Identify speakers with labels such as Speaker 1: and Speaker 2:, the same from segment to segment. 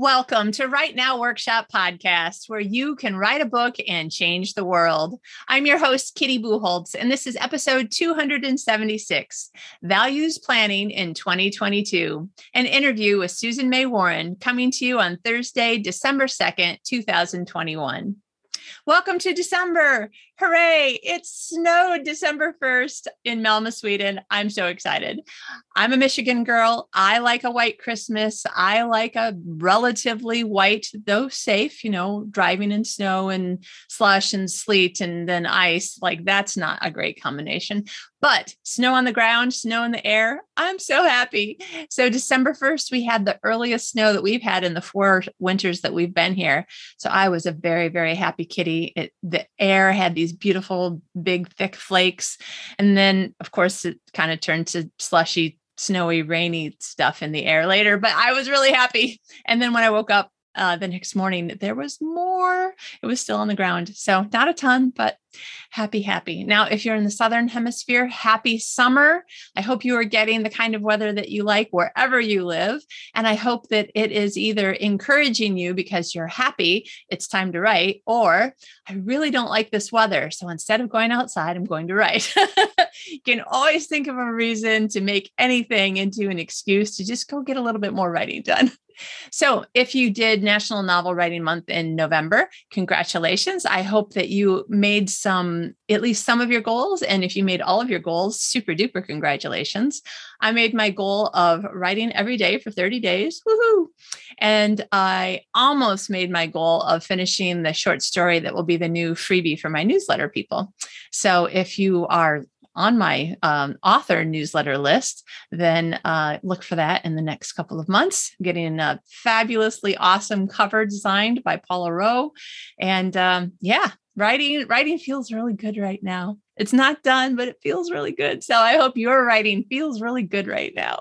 Speaker 1: Welcome to Write Now Workshop Podcast, where you can write a book and change the world. I'm your host, Kitty Bucholtz, and this is episode 276 Values Planning in 2022, an interview with Susan May Warren coming to you on Thursday, December 2nd, 2021. Welcome to December. Hooray! It snowed December 1st in Malmö, Sweden. I'm so excited. I'm a Michigan girl. I like a white Christmas. I like a relatively white, though safe, you know, driving in snow and slush and sleet and then ice. Like that's not a great combination. But snow on the ground, snow in the air. I'm so happy. So, December 1st, we had the earliest snow that we've had in the four winters that we've been here. So, I was a very, very happy kitty. It, the air had these these beautiful, big, thick flakes. And then, of course, it kind of turned to slushy, snowy, rainy stuff in the air later. But I was really happy. And then when I woke up uh, the next morning, there was more. It was still on the ground. So, not a ton, but happy, happy. Now, if you're in the Southern Hemisphere, happy summer. I hope you are getting the kind of weather that you like wherever you live. And I hope that it is either encouraging you because you're happy, it's time to write, or I really don't like this weather. So instead of going outside, I'm going to write. you can always think of a reason to make anything into an excuse to just go get a little bit more writing done. So, if you did National Novel Writing Month in November, congratulations. I hope that you made some, at least some of your goals. And if you made all of your goals, super duper congratulations. I made my goal of writing every day for 30 days. Woohoo! And I almost made my goal of finishing the short story that will be the new freebie for my newsletter people. So, if you are on my um, author newsletter list, then uh, look for that in the next couple of months. I'm getting a fabulously awesome cover designed by Paula Rowe, and um, yeah, writing writing feels really good right now. It's not done, but it feels really good. So I hope your writing feels really good right now.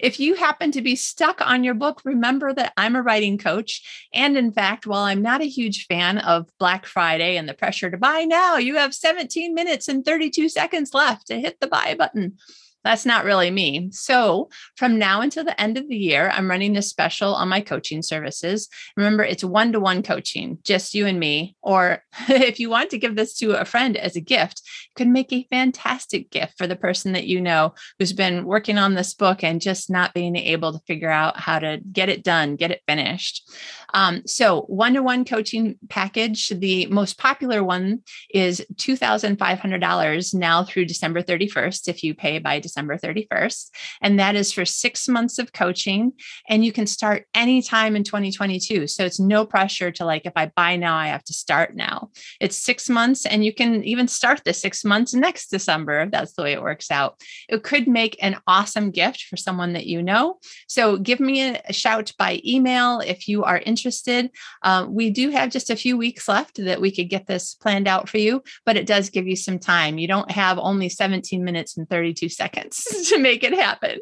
Speaker 1: If you happen to be stuck on your book, remember that I'm a writing coach. And in fact, while I'm not a huge fan of Black Friday and the pressure to buy now, you have 17 minutes and 32 seconds left to hit the buy button. That's not really me. So, from now until the end of the year, I'm running a special on my coaching services. Remember, it's one to one coaching, just you and me. Or if you want to give this to a friend as a gift, you could make a fantastic gift for the person that you know who's been working on this book and just not being able to figure out how to get it done, get it finished. Um, so, one to one coaching package, the most popular one is $2,500 now through December 31st if you pay by December 31st. And that is for six months of coaching. And you can start anytime in 2022. So, it's no pressure to like, if I buy now, I have to start now. It's six months, and you can even start the six months next December if that's the way it works out. It could make an awesome gift for someone that you know. So, give me a shout by email if you are interested interested, uh, we do have just a few weeks left that we could get this planned out for you, but it does give you some time. You don't have only 17 minutes and 32 seconds to make it happen.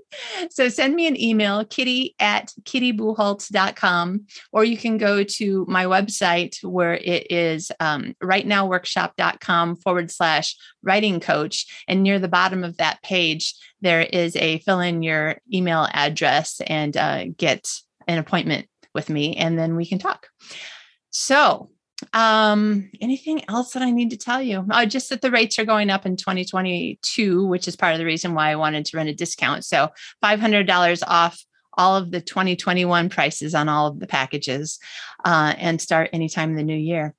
Speaker 1: So send me an email, kitty at kittybucholtz.com, or you can go to my website where it is um, writenowworkshop.com forward slash writing coach. And near the bottom of that page, there is a fill in your email address and uh, get an appointment with me and then we can talk. So, um anything else that i need to tell you oh, just that the rates are going up in 2022 which is part of the reason why i wanted to run a discount so $500 off all of the 2021 prices on all of the packages uh, and start anytime in the new year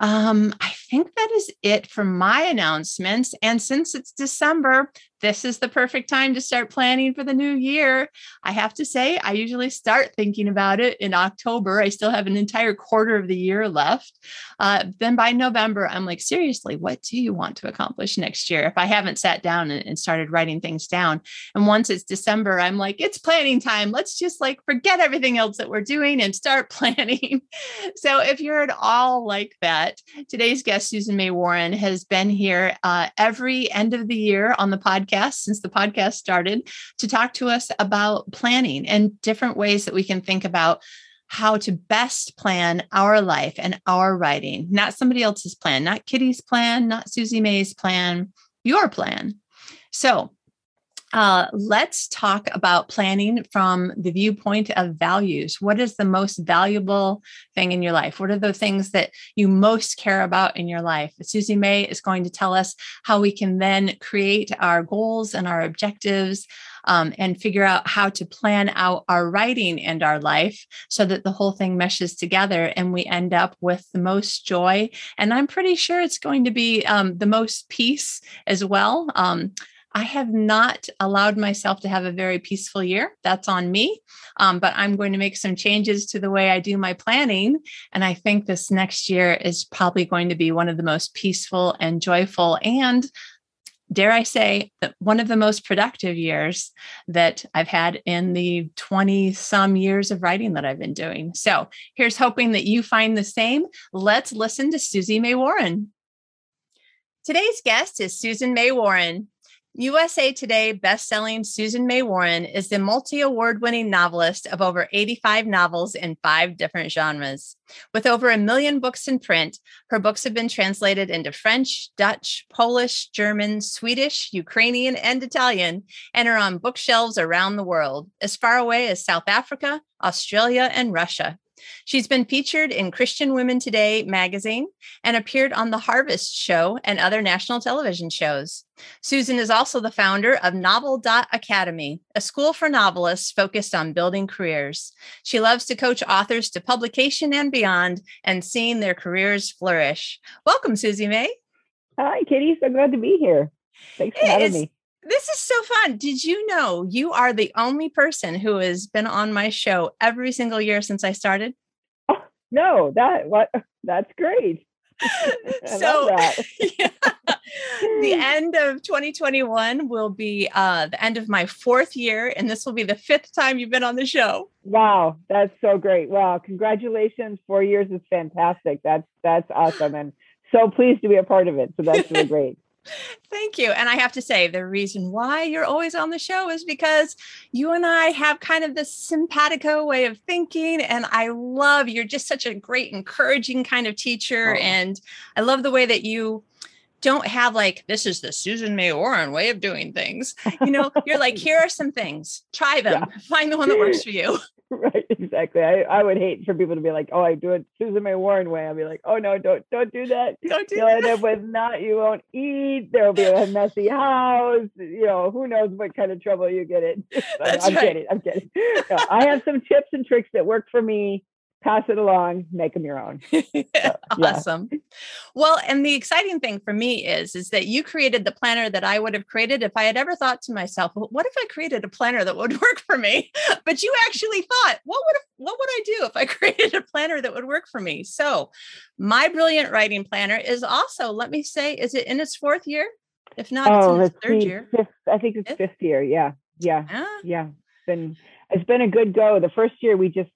Speaker 1: um, I think that is it for my announcements. And since it's December, this is the perfect time to start planning for the new year. I have to say, I usually start thinking about it in October. I still have an entire quarter of the year left. Uh, then by November, I'm like, seriously, what do you want to accomplish next year? If I haven't sat down and, started writing things down. And once it's December, I'm like, it's planning time. Let's just like forget everything else that we're doing and start planning. so if you're at all like that, today's guest, Susan May Warren, has been here uh, every end of the year on the podcast podcast since the podcast started to talk to us about planning and different ways that we can think about how to best plan our life and our writing, not somebody else's plan, not Kitty's plan, not Susie May's plan, your plan. So, uh, let's talk about planning from the viewpoint of values. What is the most valuable thing in your life? What are the things that you most care about in your life? Susie May is going to tell us how we can then create our goals and our objectives um, and figure out how to plan out our writing and our life so that the whole thing meshes together and we end up with the most joy. And I'm pretty sure it's going to be um, the most peace as well. Um, I have not allowed myself to have a very peaceful year. That's on me. Um, but I'm going to make some changes to the way I do my planning. And I think this next year is probably going to be one of the most peaceful and joyful and dare I say, one of the most productive years that I've had in the 20 some years of writing that I've been doing. So here's hoping that you find the same. Let's listen to Susie May Warren. Today's guest is Susan May Warren. USA Today bestselling Susan May Warren is the multi award winning novelist of over 85 novels in five different genres. With over a million books in print, her books have been translated into French, Dutch, Polish, German, Swedish, Ukrainian, and Italian, and are on bookshelves around the world, as far away as South Africa, Australia, and Russia. She's been featured in Christian Women Today magazine and appeared on The Harvest Show and other national television shows. Susan is also the founder of Novel Academy, a school for novelists focused on building careers. She loves to coach authors to publication and beyond and seeing their careers flourish. Welcome, Susie May.
Speaker 2: Hi, Kitty. So glad to be here. Thanks for having me
Speaker 1: this is so fun. Did you know you are the only person who has been on my show every single year since I started?
Speaker 2: Oh, no, that what that's great.
Speaker 1: so yeah, the end of 2021 will be uh, the end of my fourth year, and this will be the fifth time you've been on the show.
Speaker 2: Wow, that's so great! Wow, congratulations! Four years is fantastic. That's that's awesome, and so pleased to be a part of it. So that's really great.
Speaker 1: Thank you. And I have to say, the reason why you're always on the show is because you and I have kind of this simpatico way of thinking. And I love you're just such a great, encouraging kind of teacher. Oh. And I love the way that you don't have like this is the Susan May Warren way of doing things. You know, you're like, here are some things. Try them. Yeah. Find the one that works for you.
Speaker 2: right, exactly. I, I would hate for people to be like, "Oh, I do it Susan May Warren way." I'll be like, "Oh no, don't don't do that.
Speaker 1: Don't do
Speaker 2: You'll
Speaker 1: that."
Speaker 2: end up with not. You won't eat. There'll be a messy house. You know, who knows what kind of trouble you get in.
Speaker 1: That's
Speaker 2: I'm
Speaker 1: right.
Speaker 2: kidding. I'm kidding. No, I have some tips and tricks that work for me pass it along make them your own. So,
Speaker 1: awesome. Yeah. well and the exciting thing for me is is that you created the planner that i would have created if i had ever thought to myself well, what if i created a planner that would work for me? But you actually thought what would what would i do if i created a planner that would work for me? So my brilliant writing planner is also let me say is it in its fourth year? If not oh, it's in its third year.
Speaker 2: fifth, i think it's fifth? fifth year yeah yeah ah. yeah. It's been it's been a good go. The first year we just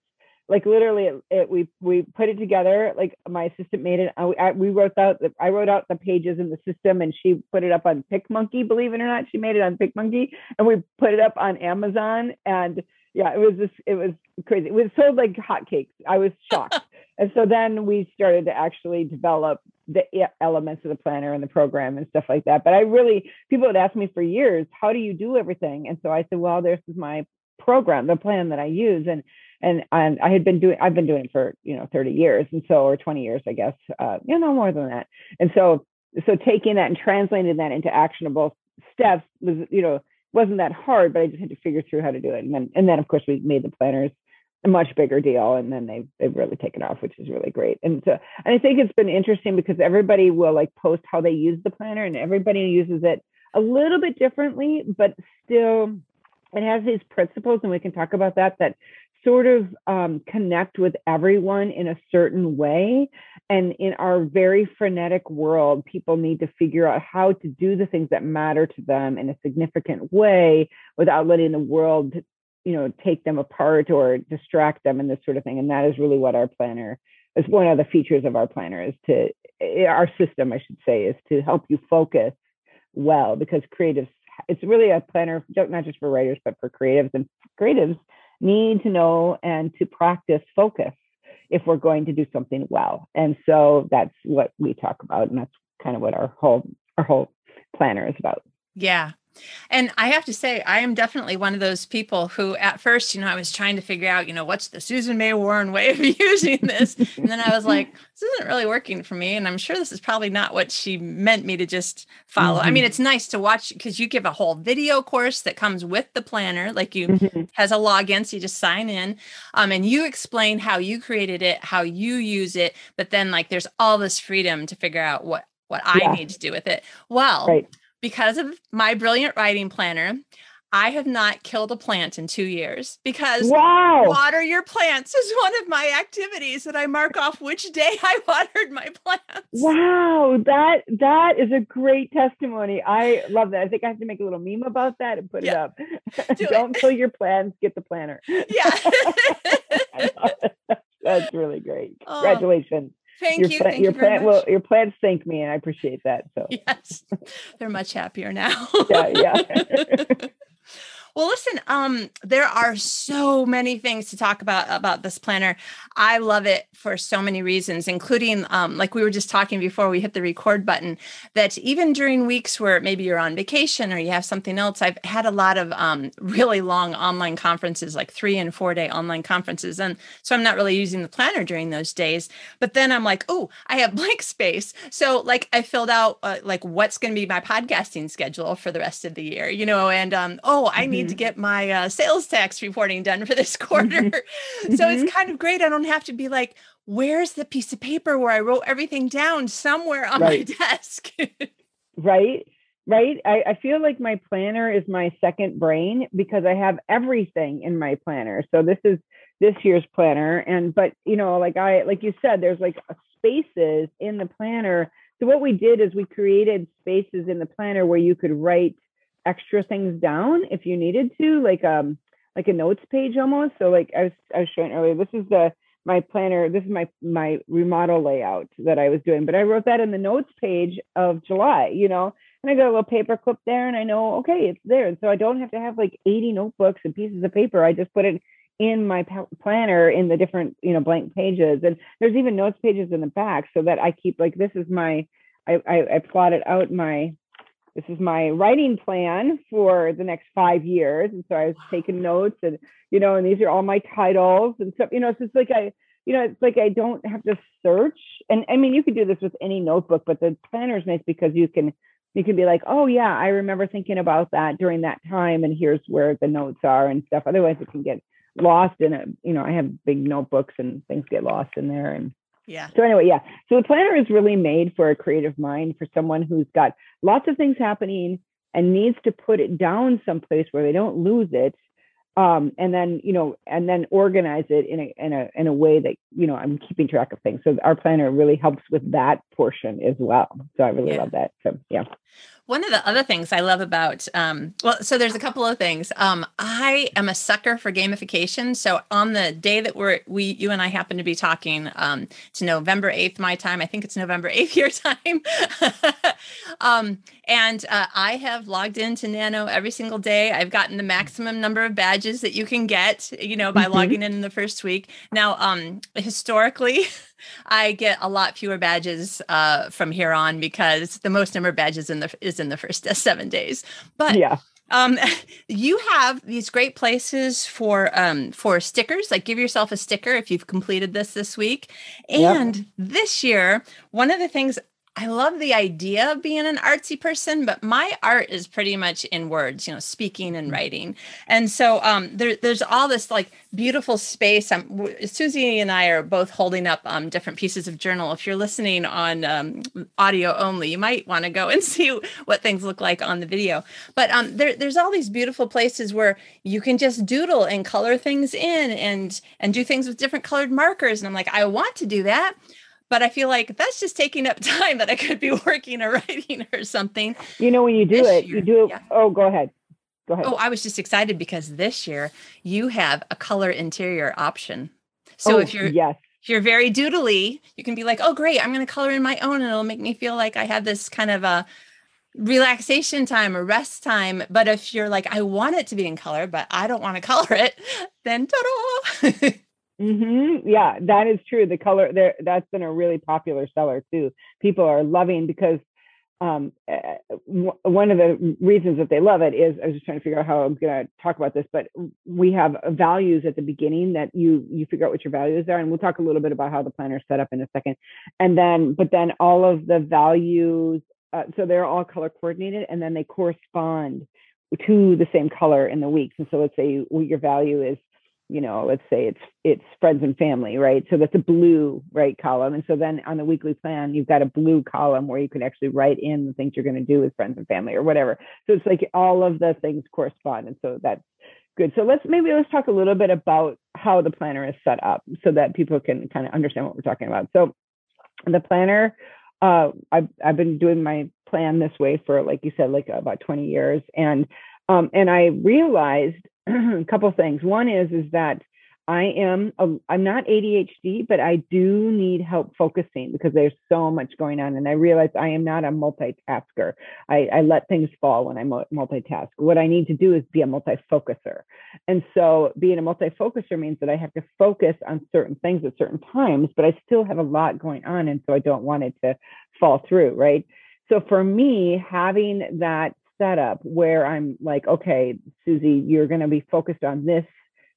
Speaker 2: like literally it, it, we we put it together like my assistant made it uh, I, I, we wrote out the, i wrote out the pages in the system and she put it up on picmonkey believe it or not she made it on picmonkey and we put it up on amazon and yeah it was just it was crazy. It was sold like hotcakes. I was shocked. And so then we started to actually develop the elements of the planner and the program and stuff like that. But i really people had asked me for years how do you do everything? And so i said well this is my program the plan that i use. And and and I had been doing I've been doing it for you know 30 years and so or 20 years I guess uh, you know more than that. And so so taking that and translating that into actionable steps was you know wasn't that hard but I just had to figure through how to do it. And then and then of course we made the planners a much bigger deal and then they they've really taken off which is really great. And so and I think it's been interesting because everybody will like post how they use the planner and everybody uses it a little bit differently but still it has these principles and we can talk about that that sort of um, connect with everyone in a certain way. And in our very frenetic world, people need to figure out how to do the things that matter to them in a significant way without letting the world, you know, take them apart or distract them and this sort of thing. And that is really what our planner is one of the features of our planner is to eh, our system, I should say, is to help you focus well because creatives it's really a planner not just for writers but for creatives and creatives need to know and to practice focus if we're going to do something well. And so that's what we talk about. And that's kind of what our whole our whole planner is about.
Speaker 1: Yeah. And I have to say, I am definitely one of those people who, at first, you know, I was trying to figure out, you know, what's the Susan May Warren way of using this? and then I was like, this isn't really working for me. And I'm sure this is probably not what she meant me to just follow. Mm-hmm. I mean, mm-hmm. it's nice to watch because you give a whole video course that comes with the planner, like you mm-hmm. has a login. So you just sign in um, and you explain how you created it, how you use it. But then, like, there's all this freedom to figure out what what I yeah. need to do with it. Well, right. Because of my brilliant writing planner, I have not killed a plant in two years because wow. water your plants is one of my activities that I mark off which day I watered my plants.
Speaker 2: Wow, that that is a great testimony. I love that. I think I have to make a little meme about that and put yeah. it up. Do Don't it. kill your plants, get the planner.
Speaker 1: Yeah.
Speaker 2: That's really great. Oh. Congratulations.
Speaker 1: Thank
Speaker 2: your
Speaker 1: you.
Speaker 2: Pla-
Speaker 1: thank
Speaker 2: your
Speaker 1: you plant,
Speaker 2: well, your plants thank me, and I appreciate that. So
Speaker 1: yes, they're much happier now.
Speaker 2: yeah, yeah.
Speaker 1: Well, listen, um, there are so many things to talk about about this planner. I love it for so many reasons, including um, like we were just talking before we hit the record button, that even during weeks where maybe you're on vacation or you have something else, I've had a lot of um, really long online conferences, like three and four day online conferences. And so I'm not really using the planner during those days. But then I'm like, oh, I have blank space. So like I filled out uh, like what's going to be my podcasting schedule for the rest of the year, you know, and um, oh, I need need to get my uh, sales tax reporting done for this quarter. Mm-hmm. so it's mm-hmm. kind of great. I don't have to be like, where's the piece of paper where I wrote everything down somewhere on right. my desk?
Speaker 2: right. Right. I, I feel like my planner is my second brain because I have everything in my planner. So this is this year's planner. And, but, you know, like I, like you said, there's like spaces in the planner. So what we did is we created spaces in the planner where you could write extra things down if you needed to, like um like a notes page almost. So like I was I was showing earlier, this is the my planner, this is my my remodel layout that I was doing, but I wrote that in the notes page of July, you know, and I got a little paper clip there and I know okay, it's there. And so I don't have to have like 80 notebooks and pieces of paper. I just put it in my planner in the different, you know, blank pages. And there's even notes pages in the back so that I keep like this is my I, I, I plotted out my this is my writing plan for the next five years. And so I was taking notes and, you know, and these are all my titles and stuff, you know, so it's like I, you know, it's like I don't have to search. And I mean, you could do this with any notebook, but the planner is nice because you can, you can be like, oh yeah, I remember thinking about that during that time. And here's where the notes are and stuff. Otherwise it can get lost in it. You know, I have big notebooks and things get lost in there. And
Speaker 1: yeah.
Speaker 2: So anyway, yeah. So the planner is really made for a creative mind, for someone who's got lots of things happening and needs to put it down someplace where they don't lose it. Um, and then you know, and then organize it in a in a in a way that you know I'm keeping track of things. So our planner really helps with that portion as well. So I really yeah. love that. So yeah.
Speaker 1: One of the other things I love about, um, well, so there's a couple of things. Um, I am a sucker for gamification. So on the day that we're, we, you and I happen to be talking, um, to November 8th, my time, I think it's November 8th, your time. um, and uh, I have logged into Nano every single day. I've gotten the maximum number of badges that you can get, you know, by mm-hmm. logging in in the first week. Now, um, historically, I get a lot fewer badges uh, from here on because the most number of badges in the is in the first seven days. But
Speaker 2: yeah.
Speaker 1: Um, you have these great places for um, for stickers. Like, give yourself a sticker if you've completed this this week. And yep. this year, one of the things I love the idea of being an artsy person, but my art is pretty much in words, you know, speaking and mm. writing. And so um, there, there's all this like beautiful space. Um, Susie and I are both holding up um, different pieces of journal. If you're listening on um, audio only, you might want to go and see what things look like on the video. But um, there, there's all these beautiful places where you can just doodle and color things in and and do things with different colored markers. And I'm like, I want to do that but I feel like that's just taking up time that I could be working or writing or something.
Speaker 2: You know, when you do it, year, you do it. Yeah. Oh, go ahead. Go ahead.
Speaker 1: Oh, I was just excited because this year you have a color interior option. So oh, if you're
Speaker 2: yes.
Speaker 1: if you're very doodly, you can be like, oh great, I'm gonna color in my own and it'll make me feel like I have this kind of a relaxation time or rest time. But if you're like, I want it to be in color, but I don't want to color it, then ta-da!
Speaker 2: Mm-hmm. Yeah, that is true. The color there that's been a really popular seller too. People are loving because um, uh, w- one of the reasons that they love it is I was just trying to figure out how I'm going to talk about this, but we have values at the beginning that you you figure out what your values are, and we'll talk a little bit about how the planner is set up in a second, and then but then all of the values, uh, so they're all color coordinated, and then they correspond to the same color in the weeks. And so let's say your value is you know, let's say it's it's friends and family, right? So that's a blue right column. And so then on the weekly plan, you've got a blue column where you can actually write in the things you're going to do with friends and family or whatever. So it's like all of the things correspond. And so that's good. So let's maybe let's talk a little bit about how the planner is set up so that people can kind of understand what we're talking about. So the planner, uh, I've I've been doing my plan this way for like you said, like about 20 years. And um, and I realized a couple things. One is is that I am a, I'm not ADHD, but I do need help focusing because there's so much going on, and I realize I am not a multitasker. I, I let things fall when I multitask. What I need to do is be a multifocuser, and so being a multifocuser means that I have to focus on certain things at certain times, but I still have a lot going on, and so I don't want it to fall through, right? So for me, having that setup where I'm like, okay, Susie, you're going to be focused on this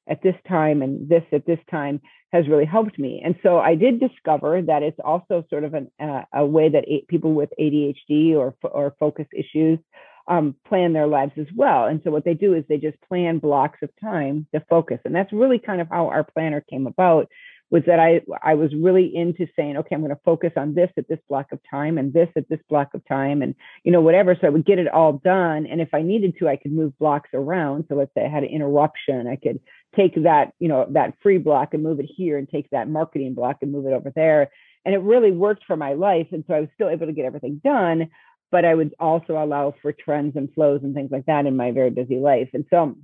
Speaker 2: at this time and this at this time has really helped me. And so I did discover that it's also sort of an, uh, a way that people with ADHD or or focus issues um, plan their lives as well. And so what they do is they just plan blocks of time to focus, and that's really kind of how our planner came about was that I I was really into saying, okay, I'm going to focus on this at this block of time and this at this block of time and you know whatever. So I would get it all done, and if I needed to, I could move blocks around. So let's say I had an interruption, I could take that you know that free block and move it here, and take that marketing block and move it over there. And it really worked for my life, and so I was still able to get everything done. But I would also allow for trends and flows and things like that in my very busy life. And so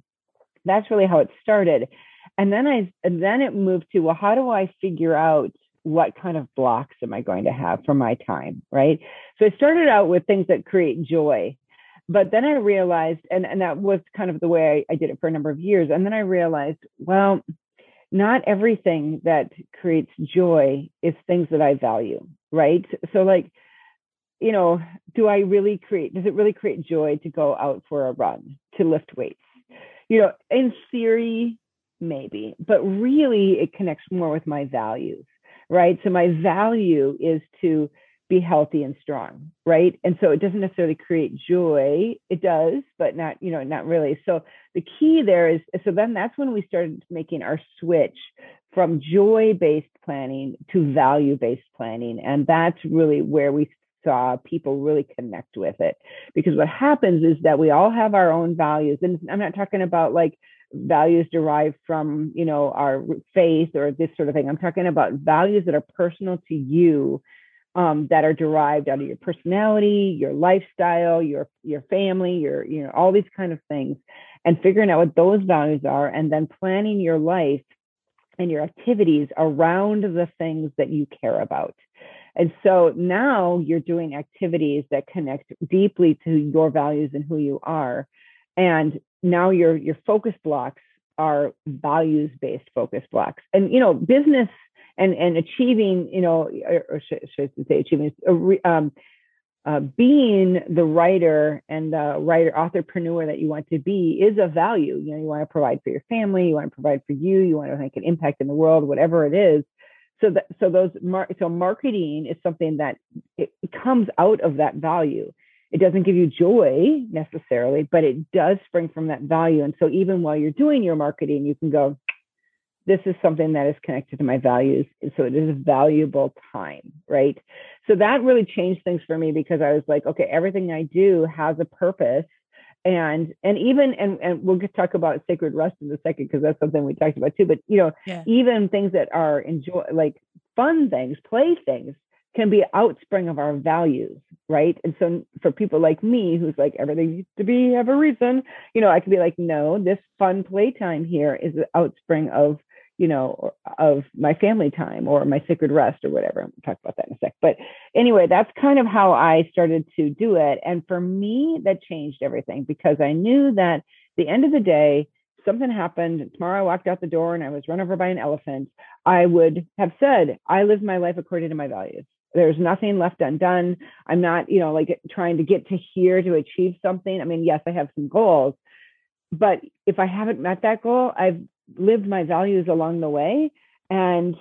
Speaker 2: that's really how it started and then I and then it moved to well, how do I figure out what kind of blocks am I going to have for my time, right? So I started out with things that create joy, but then I realized, and, and that was kind of the way I, I did it for a number of years. And then I realized, well, not everything that creates joy is things that I value, right? So like, you know, do I really create, does it really create joy to go out for a run, to lift weights? You know, in theory, maybe, but really it connects more with my values, right? So my value is to be healthy and strong, right? And so it doesn't necessarily create joy. It does, but not, you know, not really. So the key there is so then that's when we started making our switch from joy based planning to value based planning. And that's really where we saw people really connect with it. Because what happens is that we all have our own values. And I'm not talking about like values derived from you know our faith or this sort of thing. I'm talking about values that are personal to you um, that are derived out of your personality your lifestyle your your family your you know all these kind of things and figuring out what those values are and then planning your life and your activities around the things that you care about. And so now you're doing activities that connect deeply to your values and who you are. And now your your focus blocks are values based focus blocks. And you know business and and achieving you know or should, should I say achieving um, uh, being the writer and the writer entrepreneur that you want to be is a value. You know you want to provide for your family you want to provide for you you want to make an impact in the world whatever it is. So that so those mar- so marketing is something that it comes out of that value it doesn't give you joy necessarily, but it does spring from that value. And so even while you're doing your marketing, you can go, this is something that is connected to my values. So it is a valuable time, right? So that really changed things for me because I was like, okay, everything I do has a purpose. And and even and and we'll get talk about sacred rest in a second because that's something we talked about too. But you know, yeah. even things that are enjoy like fun things, play things, can be outspring of our values, right? And so for people like me, who's like everything needs to be have a reason, you know, I could be like, no, this fun playtime here is the outspring of, you know, of my family time or my sacred rest or whatever. I'll talk about that in a sec. But anyway, that's kind of how I started to do it. And for me, that changed everything because I knew that the end of the day, something happened tomorrow i walked out the door and i was run over by an elephant i would have said i live my life according to my values there's nothing left undone. I'm not, you know, like trying to get to here to achieve something. I mean, yes, I have some goals, but if I haven't met that goal, I've lived my values along the way and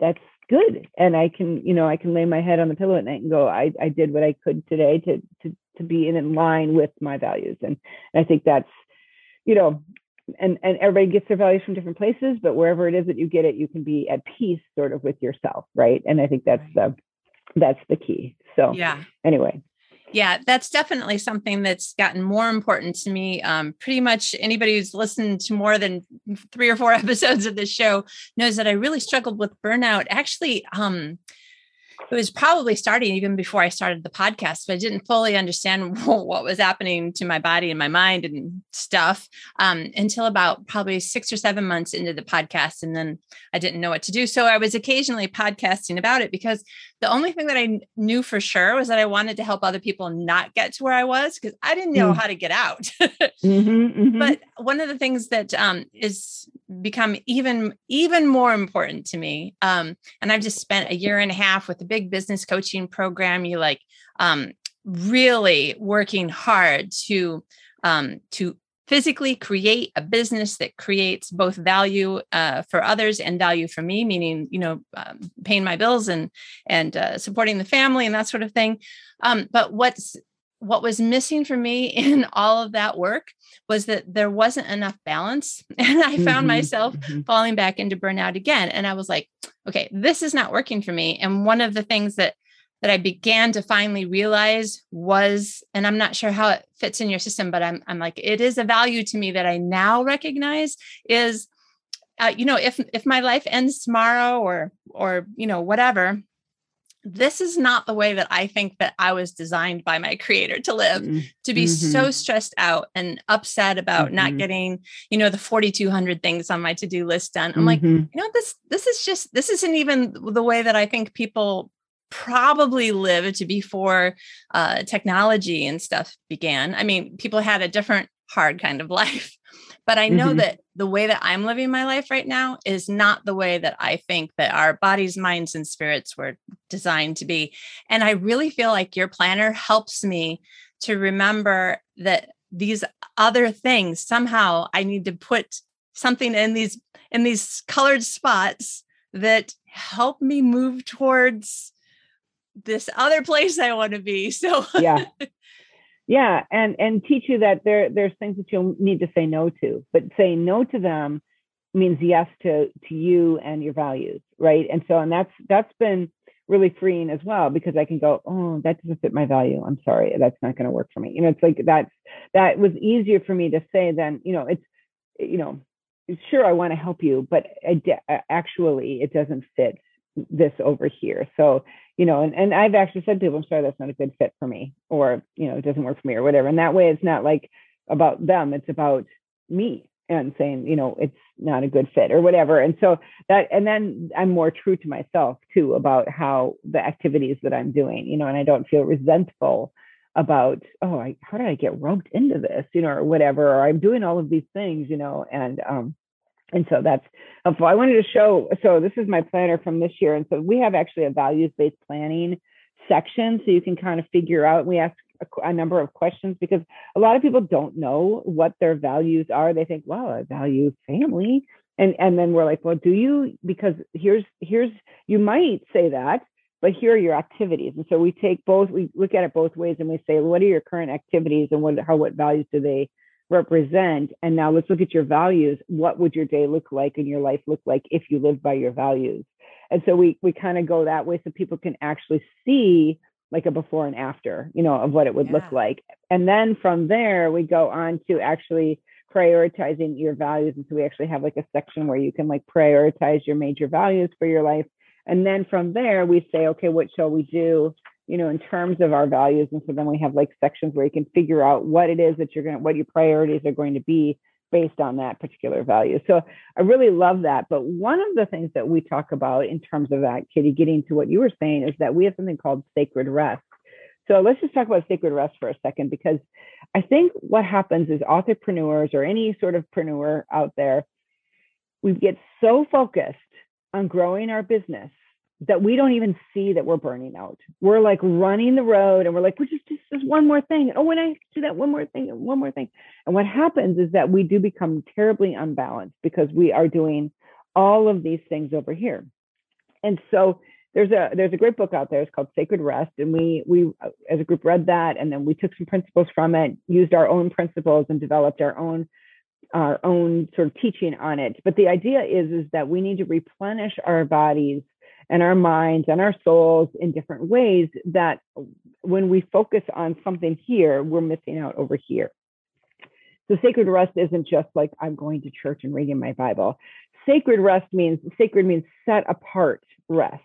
Speaker 2: that's good. And I can, you know, I can lay my head on the pillow at night and go, I, I did what I could today to, to, to be in in line with my values. And, and I think that's, you know, and and everybody gets their values from different places but wherever it is that you get it you can be at peace sort of with yourself right and i think that's the that's the key. So
Speaker 1: yeah.
Speaker 2: anyway.
Speaker 1: Yeah that's definitely something that's gotten more important to me. Um, pretty much anybody who's listened to more than three or four episodes of this show knows that i really struggled with burnout. Actually um, it was probably starting even before I started the podcast, but I didn't fully understand what was happening to my body and my mind and stuff um, until about probably six or seven months into the podcast. And then I didn't know what to do. So I was occasionally podcasting about it because the only thing that I knew for sure was that I wanted to help other people not get to where I was because I didn't know mm. how to get out. mm-hmm, mm-hmm. But one of the things that um, is become even even more important to me, um, and I've just spent a year and a half with a big business coaching program. You like um, really working hard to um, to physically create a business that creates both value uh, for others and value for me meaning you know um, paying my bills and and uh, supporting the family and that sort of thing um, but what's what was missing for me in all of that work was that there wasn't enough balance. And i found mm-hmm, myself mm-hmm. falling back into burnout again. And i was like okay this is not working for me. And one of the things that that I began to finally realize was, and I'm not sure how it fits in your system, but I'm, I'm like, it is a value to me that I now recognize is, uh, you know, if, if my life ends tomorrow or, or, you know, whatever, this is not the way that I think that I was designed by my creator to live, mm-hmm. to be mm-hmm. so stressed out and upset about mm-hmm. not getting, you know, the 4,200 things on my to-do list done. I'm like, mm-hmm. you know, this, this is just, this isn't even the way that I think people probably lived before uh, technology and stuff began. I mean, people had a different hard kind of life. But I know mm-hmm. that the way that I'm living my life right now is not the way that I think that our bodies, minds, and spirits were designed to be. And I really feel like your planner helps me to remember that these other things somehow I need to put something in these in these colored spots that help me move towards this other place I want to be. So
Speaker 2: yeah. Yeah. And and teach you that there there's things that you'll need to say no to, but saying no to them means yes to to you and your values. Right. And so and that's that's been really freeing as well because I can go, oh, that doesn't fit my value. I'm sorry, that's not going to work for me. You know, it's like that's that was easier for me to say than you know, it's you know, sure I want to help you, but actually it doesn't fit this over here. So, you know, and, and I've actually said to people, I'm sorry, that's not a good fit for me, or, you know, it doesn't work for me or whatever. And that way it's not like about them, it's about me and saying, you know, it's not a good fit or whatever. And so that, and then I'm more true to myself too about how the activities that I'm doing, you know, and I don't feel resentful about, oh, I, how did I get roped into this, you know, or whatever, or I'm doing all of these things, you know, and, um, and so that's helpful. I wanted to show, so this is my planner from this year. And so we have actually a values-based planning section. So you can kind of figure out, we ask a, a, number of questions because a lot of people don't know what their values are. They think, well, I value family. And, and then we're like, well, do you, because here's, here's, you might say that, but here are your activities. And so we take both, we look at it both ways and we say, what are your current activities and what, how, what values do they represent and now let's look at your values. What would your day look like and your life look like if you lived by your values? And so we we kind of go that way so people can actually see like a before and after you know of what it would yeah. look like. And then from there we go on to actually prioritizing your values. And so we actually have like a section where you can like prioritize your major values for your life. And then from there we say okay what shall we do you know, in terms of our values. And so then we have like sections where you can figure out what it is that you're going to, what your priorities are going to be based on that particular value. So I really love that. But one of the things that we talk about in terms of that, Kitty, getting to what you were saying is that we have something called sacred rest. So let's just talk about sacred rest for a second, because I think what happens is entrepreneurs or any sort of preneur out there, we get so focused on growing our business that we don't even see that we're burning out. We're like running the road and we're like, we just, just, just one more thing. Oh, when I do that one more thing, one more thing. And what happens is that we do become terribly unbalanced because we are doing all of these things over here. And so there's a there's a great book out there. It's called Sacred Rest, and we we as a group read that, and then we took some principles from it, used our own principles, and developed our own our own sort of teaching on it. But the idea is is that we need to replenish our bodies and our minds and our souls in different ways. That when we focus on something here, we're missing out over here. So sacred rest isn't just like I'm going to church and reading my Bible. Sacred rest means sacred means set apart rest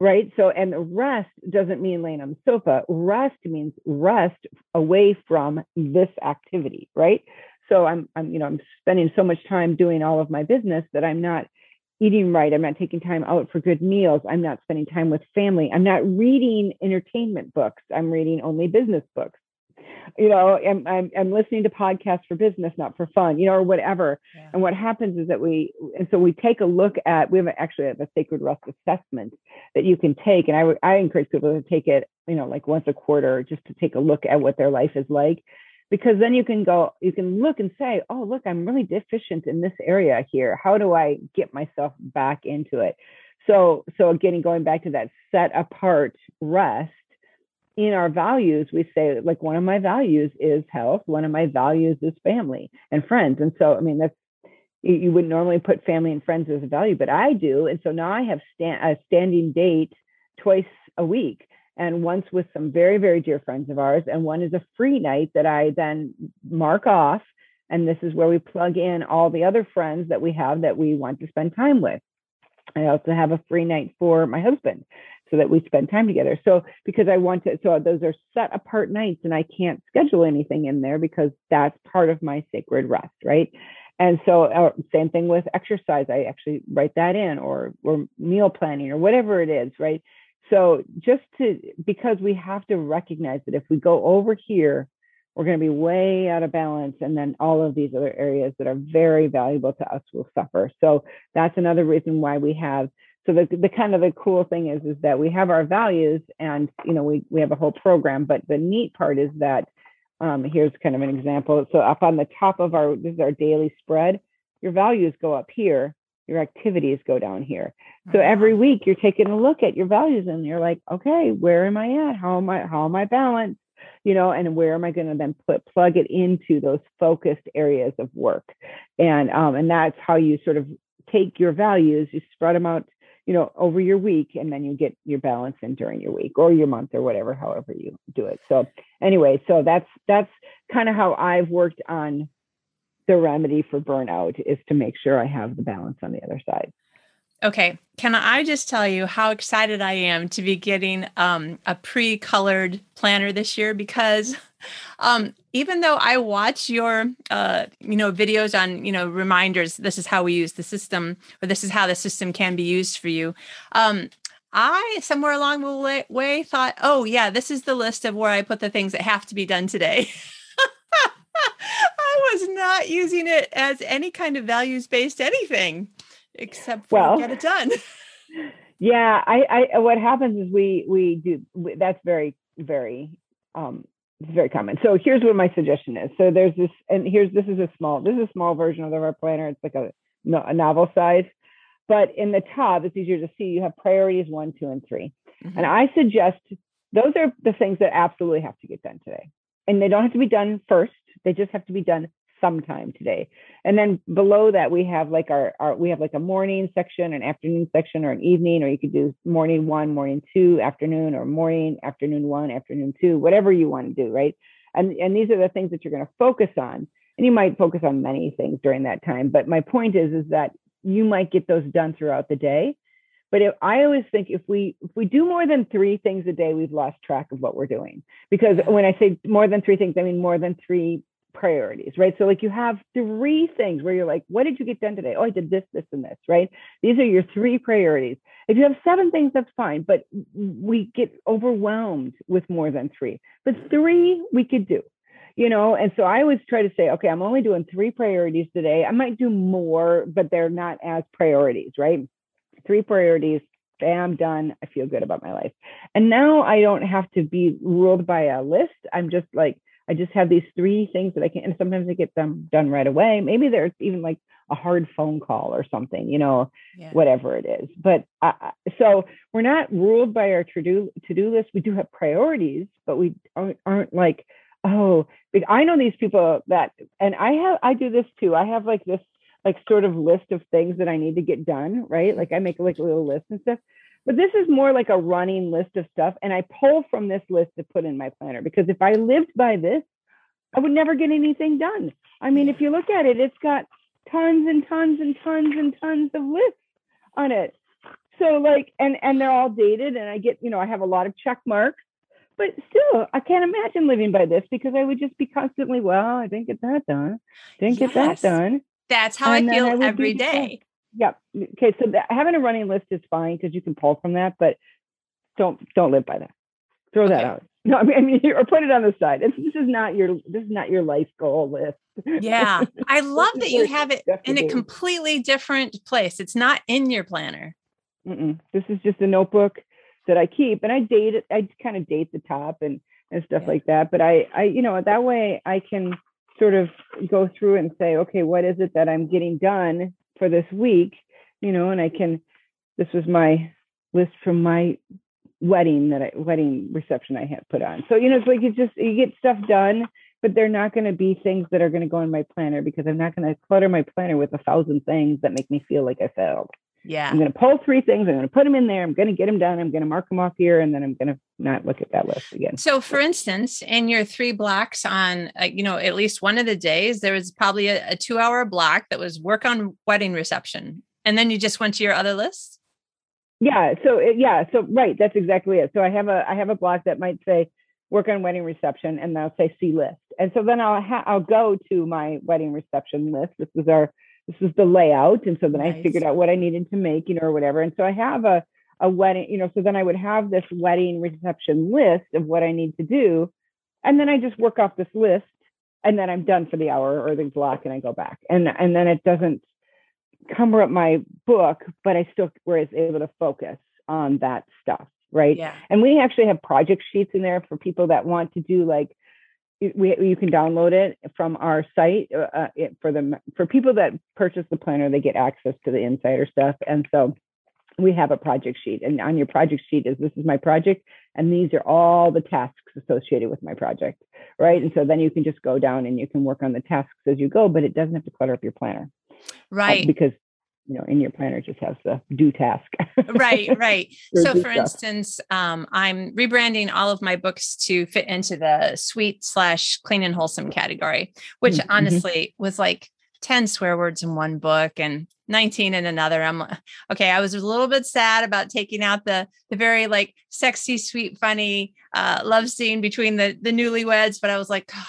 Speaker 2: right? So, and rest doesn't mean laying on the sofa. Rest means rest away from this activity, right? So I'm, I'm, you know, I'm spending so much time doing all of my business that I'm not eating right. I'm not taking time out for good meals. I'm not spending time with family. I'm not reading entertainment books. I'm reading only business books you know, I'm, I'm, I'm listening to podcasts for business, not for fun, you know, or whatever. Yeah. And what happens is that we, and so we take a look at, we have actually have a sacred rest assessment that you can take. And I, I encourage people to take it, you know, like once a quarter, just to take a look at what their life is like. Because then you can go, you can look and say, oh, look, I'm really deficient in this area here. How do I get myself back into it? So, so again, going back to that set apart rest, in our values, we say, like, one of my values is health, one of my values is family and friends. And so, I mean, that's, you wouldn't normally put family and friends as a value, but I do. And so now I have stand, a standing date twice a week. And once with some very, very dear friends of ours, and one is a free night that I then mark off. And this is where we plug in all the other friends that we have that we want to spend time with. I also have a free night for my husband so that we spend time together. So because I want to, so those are set apart nights and I can't schedule anything in there because that's part of my sacred rest, right? And so uh, same thing with exercise. I actually write that in or or meal planning or whatever it is, right? So just to because we have to recognize that if we go over here, we're going to be way out of balance and then all of these other areas that are very valuable to us will suffer. So that's another reason why we have so the, the kind of the cool thing is is that we have our values and you know we, we have a whole program but the neat part is that um, here's kind of an example so up on the top of our this is our daily spread your values go up here your activities go down here. So every week you're taking a look at your values and you're like okay where am i at? How am i how am i balanced? You know and where am i going to then put plug it into those focused areas of work? And um, and that's how you sort of take your values you spread them out you know, over your week, and then you get your balance in during your week or your month or whatever, however you do it. So anyway, so that's that's kind of how I've worked on the remedy for burnout is to make sure I have the balance on the other side.
Speaker 1: Okay. Can I just tell you how excited I am to be getting um, a pre colored planner this year? Because um, even though I watch your, uh, you know, videos on, you know, reminders, this is how we use the system, or this is how the system can be used for you. Um, I somewhere along the way thought, oh yeah, this is the list of where I put the things that have to be done today. I was not using it as any kind of values based anything except for well, get it done.
Speaker 2: yeah, I, I, what happens is we, we do, we, that's very, very, um, it's very common. So here's what my suggestion is. So there's this, and here's, this is a small, this is a small version of our planner. It's like a, a novel size, but in the top, it's easier to see. You have priorities one, two, and 3 mm-hmm. And I suggest those are the things that absolutely have to get done today. And they don't have to be done first. They just have to be done sometime today. And then below that, we have like our, our we have like a morning section, an afternoon section, or an evening, or you could do morning one, morning two, afternoon, or morning, afternoon one, afternoon two, whatever you want to do, right? And and these are the things that you're going to focus on. And you might focus on many things during that time. But my point is, is that you might get those done throughout the day. But if, I always think if we if we do more than three things a day, we've lost track of what we're doing. Because when I say more than three things, I mean more than three priorities, right? So like you have three things where you're like, what did you get done today? Oh, I did this, this, and this, right? These are your three priorities. If you have seven things, that's fine, but we get overwhelmed with more than three. But three we could do, you know? And so I always try to say, okay, I'm only doing three priorities today. I might do more, but they're not as priorities, right? Three priorities, bam, done. I feel good about my life. And now I don't have to be ruled by a list. I'm just like, I just have these three things that I can, and sometimes I get them done right away. Maybe there's even like a hard phone call or something, you know, yeah. whatever it is. But uh, so we're not ruled by our to do to do list. We do have priorities, but we aren't, aren't like, oh, I know these people that, and I have, I do this too. I have like this like sort of list of things that I need to get done, right? Like I make like a little list and stuff. But this is more like a running list of stuff. And I pull from this list to put in my planner because if I lived by this, I would never get anything done. I mean, if you look at it, it's got tons and tons and tons and tons of lists on it. So like, and and they're all dated, and I get, you know, I have a lot of check marks. But still, I can't imagine living by this because I would just be constantly, well, I didn't get that done, didn't yes. get that done.
Speaker 1: That's how and I feel I every day.
Speaker 2: Yeah. Okay. So that, having a running list is fine because you can pull from that, but don't don't live by that. Throw okay. that out. No, I mean, I mean, or put it on the side. It's, this is not your this is not your life goal list.
Speaker 1: Yeah, I love that you have it in a completely different place. It's not in your planner.
Speaker 2: Mm-mm. This is just a notebook that I keep, and I date it. I kind of date the top and and stuff yeah. like that. But I, I, you know, that way I can sort of go through and say, okay, what is it that I'm getting done for this week? You know, and I can, this was my list from my wedding that I, wedding reception I had put on. So, you know, it's like, you just, you get stuff done, but they're not going to be things that are going to go in my planner because I'm not going to clutter my planner with a thousand things that make me feel like I failed.
Speaker 1: Yeah.
Speaker 2: I'm going to pull three things. I'm going to put them in there. I'm going to get them done. I'm going to mark them off here, and then I'm going to not look at that list again.
Speaker 1: So, for instance, in your three blocks on, uh, you know, at least one of the days, there was probably a, a two hour block that was work on wedding reception. And then you just went to your other list?
Speaker 2: Yeah. So, yeah. So, right. That's exactly it. So, I have a, I have a block that might say work on wedding reception, and I'll say see list. And so then I'll, ha- I'll go to my wedding reception list. This is our this is the layout. And so then nice. I figured out what I needed to make, you know, or whatever. And so I have a, a wedding, you know, so then I would have this wedding reception list of what I need to do. And then I just work off this list and then I'm done for the hour or the block and I go back. And and then it doesn't cumber up my book, but I still was able to focus on that stuff. Right.
Speaker 1: Yeah.
Speaker 2: And we actually have project sheets in there for people that want to do like we, you can download it from our site uh, uh, it, for the for people that purchase the planner they get access to the insider stuff. And so we have a project sheet and on your project sheet is this is my project and these are all the tasks associated with my project right? And so then you can just go down and you can work on the tasks as you go but it doesn't have to clutter up your planner
Speaker 1: right.
Speaker 2: uh, because you know in your planner just has the do task
Speaker 1: right right so for stuff. instance um, i'm rebranding all of my books to fit into the sweet slash clean and wholesome category which mm-hmm. honestly was like 10 swear words in one book and 19 in another i'm okay i was a little bit sad about taking out the the very like sexy sweet funny uh love scene between the the newlyweds but i was like oh,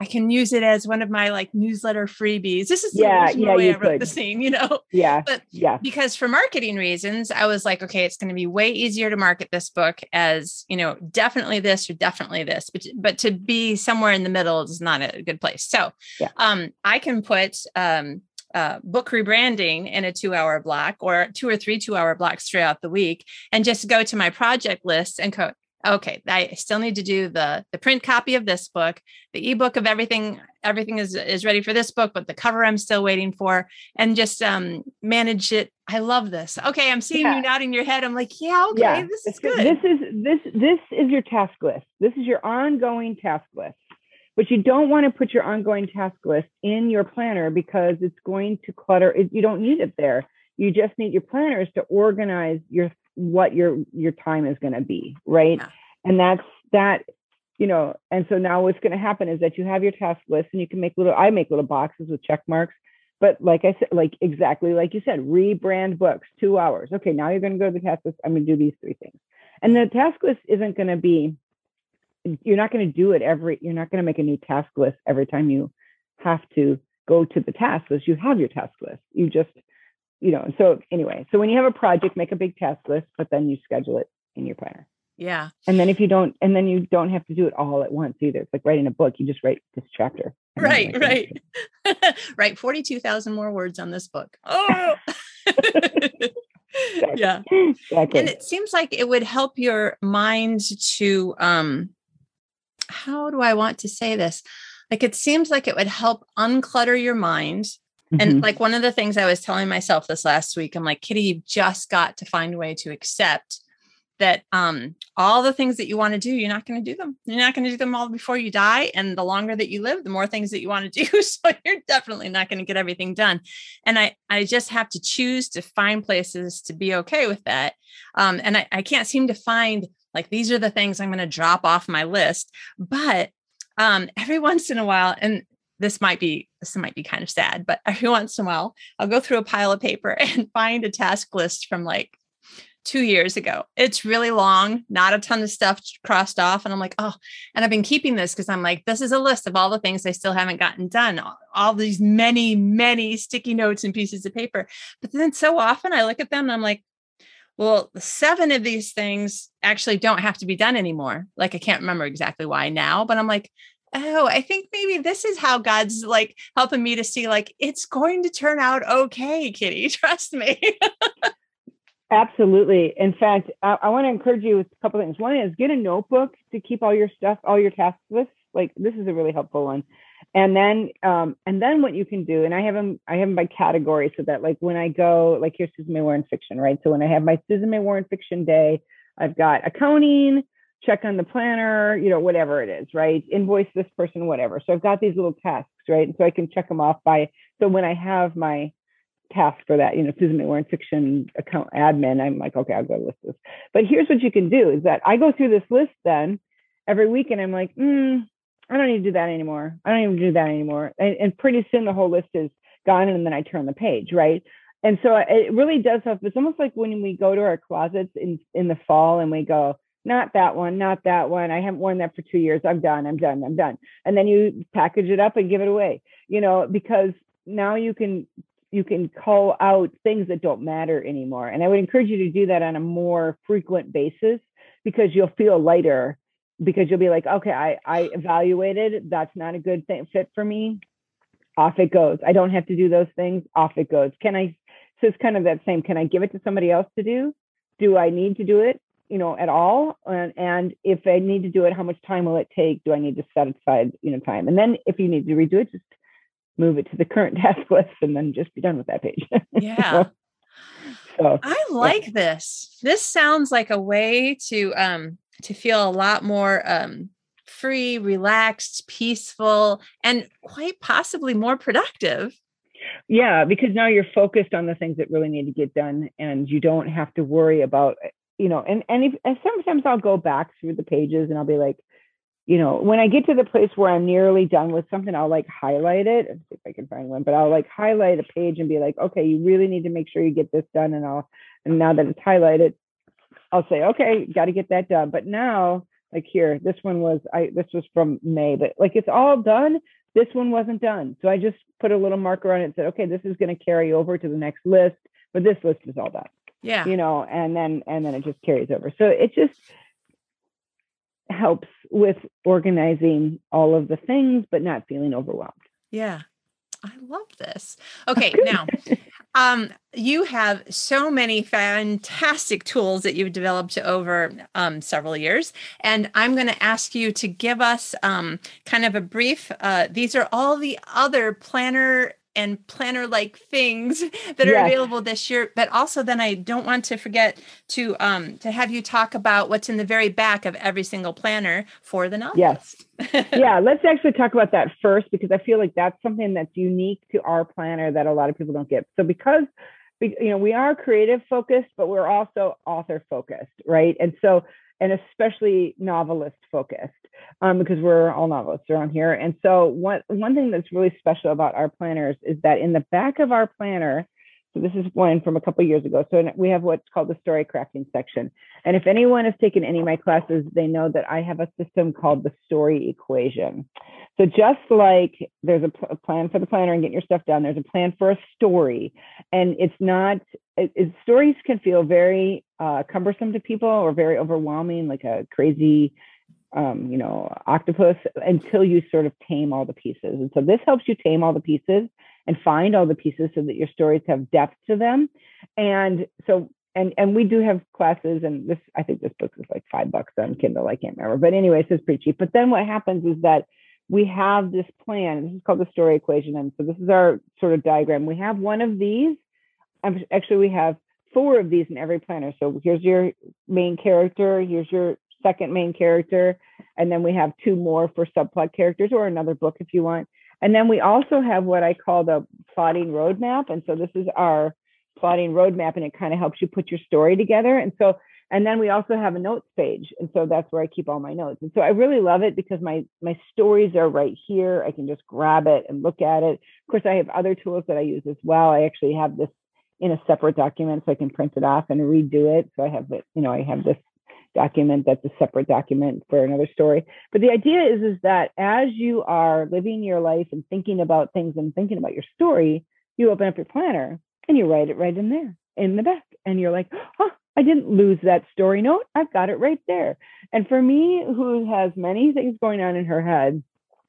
Speaker 1: I can use it as one of my like newsletter freebies. This is the yeah, yeah, way I wrote could. the scene, you know?
Speaker 2: Yeah.
Speaker 1: But
Speaker 2: yeah,
Speaker 1: because for marketing reasons, I was like, okay, it's going to be way easier to market this book as, you know, definitely this or definitely this. But but to be somewhere in the middle is not a good place. So yeah. um I can put um uh, book rebranding in a two hour block or two or three two hour blocks throughout the week and just go to my project list and go okay i still need to do the the print copy of this book the ebook of everything everything is is ready for this book but the cover i'm still waiting for and just um manage it. I love this. Okay i'm seeing yeah. you nodding your head. I'm like yeah okay yeah. this is good.
Speaker 2: this is this this is your task list. This is your ongoing task list. But you don't want to put your ongoing task list in your planner because it's going to clutter it, you don't need it there. You just need your planners to organize your what your your time is going to be right? Yeah. and that's that you know and so now what's going to happen is that you have your task list and you can make little i make little boxes with check marks but like i said like exactly like you said rebrand books two hours. Okay now you're going to go to the task list i'm going to do these three things. And the task list isn't going to be you're not going to do it every you're not going to make a new task list every time you have to go to the task list. You have your task list. You just you know, so anyway, so when you have a project, make a big task list, but then you schedule it in your planner.
Speaker 1: Yeah.
Speaker 2: And then if you don't, and then you don't have to do it all at once either. It's like writing a book. You just write this chapter.
Speaker 1: Right, right. write 42,000 more words on this book. Oh. yeah. Exactly. And it seems like it would help your mind to um how do I want to say this? Like it seems like it would help unclutter your mind. Mm-hmm. And like one of the things I was telling myself this last week, I'm like, Kitty, you've just got to find a way to accept that um all the things that you want to do you're not going to do them. You're not going to do them all before you die and the longer that you live the more things that you want to do. So you're definitely not going to get everything done. And i i just have to choose to find places to be okay with that. Um and i, I can't seem to find like these are the things i'm going to drop off my list. But um every once in a while and this might be this might be kind of sad but every once in a while i'll go through a pile of paper and find a task list from like two years ago. It's really long, not a ton of stuff crossed off. And I'm like, oh, and I've been keeping this because I'm like, this is a list of all the things I still haven't gotten done, all these many, many sticky notes and pieces of paper. But then so often I look at them and I'm like, well, seven of these things actually don't have to be done anymore. Like, I can't remember exactly why now, but I'm like, oh, I think maybe this is how God's like helping me to see, like, it's going to turn out okay, Kitty. Trust me.
Speaker 2: Absolutely. In fact, I, I want to encourage you with a couple things. One is get a notebook to keep all your stuff, all your task lists. Like this is a really helpful one. And then, um, and then what you can do, and I have them, I have them by category, so that like when I go, like here's Susan May Warren fiction, right? So when I have my Susan May Warren fiction day, I've got accounting, check on the planner, you know, whatever it is, right? Invoice this person, whatever. So I've got these little tasks, right? And so I can check them off by. So when I have my task for that. You know, Susan May Warren fiction account admin. I'm like, okay, I'll go list this. But here's what you can do is that I go through this list then every week and I'm like, mm, I don't need to do that anymore. I don't even do that anymore. And, and pretty soon the whole list is gone and then I turn the page, right? And so it really does help. It's almost like when we go to our closets in in the fall and we go, not that one, not that one. I haven't worn that for two years. I'm done. I'm done. I'm done. And then you package it up and give it away, you know, because now you can you can call out things that don't matter anymore. And I would encourage you to do that on a more frequent basis because you'll feel lighter because you'll be like, okay, I, I evaluated, that's not a good thing, fit for me. Off it goes. I don't have to do those things. Off it goes. Can I, so it's kind of that same, can I give it to somebody else to do? Do I need to do it? You know at all and, and if i need to do it how much time will it take do i need to set aside you know time and then if you need to redo it just move it to the current task list and then just be done with that page.
Speaker 1: Yeah. so, so, I like yeah. this. This sounds like a way to um to feel a lot more um free, relaxed, peaceful, and quite possibly more productive.
Speaker 2: Yeah, because now you're focused on the things that really need to get done and you don't have to worry about you know and and, if, and sometimes I'll go back through the pages and I'll be like you know, when I get to the place where I'm nearly done with something, I'll like highlight it see if I can find one, but I'll like highlight a page and be like, okay, you really need to make sure you get this done. And I'll, and now that it's highlighted, I'll say, okay, got to get that done. But now, like here, this one was, I, this was from May, but like it's all done. This one wasn't done. So I just put a little marker on it and said, okay, this is going to carry over to the next list, but this list is all done.
Speaker 1: Yeah.
Speaker 2: You know, and then, and then it just carries over. So it just, helps with organizing all of the things, but not feeling overwhelmed.
Speaker 1: Yeah. I love this. Okay, now um, you have so many fantastic tools that you've developed over um, several years, and I'm going to ask you to give us um, kind of a brief. Uh, these are all the other planner and planner like things that are yes. available this year. But also then i don't want to forget to um to have you talk about what's in the very back of every single planner for the novelist.
Speaker 2: Yes. Yeah let's actually talk about that first because i feel like that's something that's unique to our planner that a lot of people don't get. So because you know we are creative focused but we're also author focused right? And so and especially novelist focused um, because we're all novelists around here. And so one one thing that's really special about our planners is that in the back of our planner, so this is one from a couple years ago. So we have what's called the story crafting section. And if anyone has taken any of my classes, they know that I have a system called the story equation. So just like there's a, plan for the planner and getting your stuff done, there's a plan for a story. And it's not, it, it, stories can feel very uh, cumbersome to people or very overwhelming, like a crazy um, you know, octopus until you sort of tame all the pieces. And so this helps you tame all the pieces and find all the pieces so that your stories have depth to them. And so and and we do have classes and this i think this book is like five bucks on kindle i can't remember. But anyway it's pretty cheap. But then what happens is that we have this plan. This is called the story equation. And so this is our sort of diagram. We have one of these. Actually we have four of these in every planner. So here's your main character. Here's your second main character and then we have two more for subplot characters or another book if you want and then we also have what i call the plotting roadmap and so this is our plotting roadmap and it kind of helps you put your story together. And so, and then we also have a notes page. And so that's where I keep all my notes. And so I really love it because my my stories are right here. I can just grab it and look at it. Of course, I have other tools that I use as well. I actually have this in a separate document so I can print it off and redo it. So I have it, you know, I have this document that's a separate document for another story. But the idea is is that as you are living your life and thinking about things and thinking about your story, you open up your planner and you write it right in there in the back. And you're like oh i didn't lose that story. Note i've got it right there. And for me who has many things going on in her head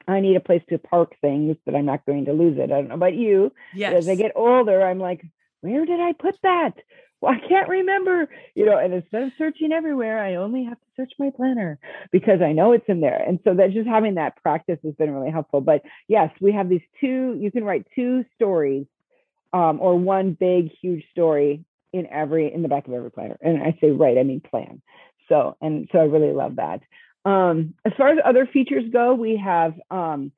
Speaker 2: i need a place to park things but i'm not going to lose it. I don't know about you yes. as i get older i'm like where did i put that well, I can't remember, you know, and instead of searching everywhere, I only have to search my planner because I know it's in there. And so that just having that practice has been really helpful. But yes, we have these two, you can write two stories um, or one big huge story in every in the back of every planner and i say right i mean plan so and so i really love that um, as far as other features go we have um,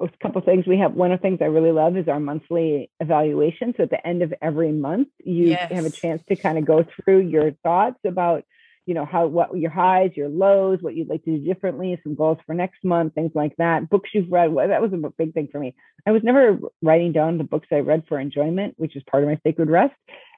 Speaker 2: a couple things we have. One of the things i really love is our monthly evaluation. So at the end of every month you yes. have a chance to kind of go through your thoughts about you know how what your highs your lows what you'd like to do differently some goals for next month things like that. Books you've read well, that was a big thing for me. I was never writing down the books i read for enjoyment which is part of my sacred rest.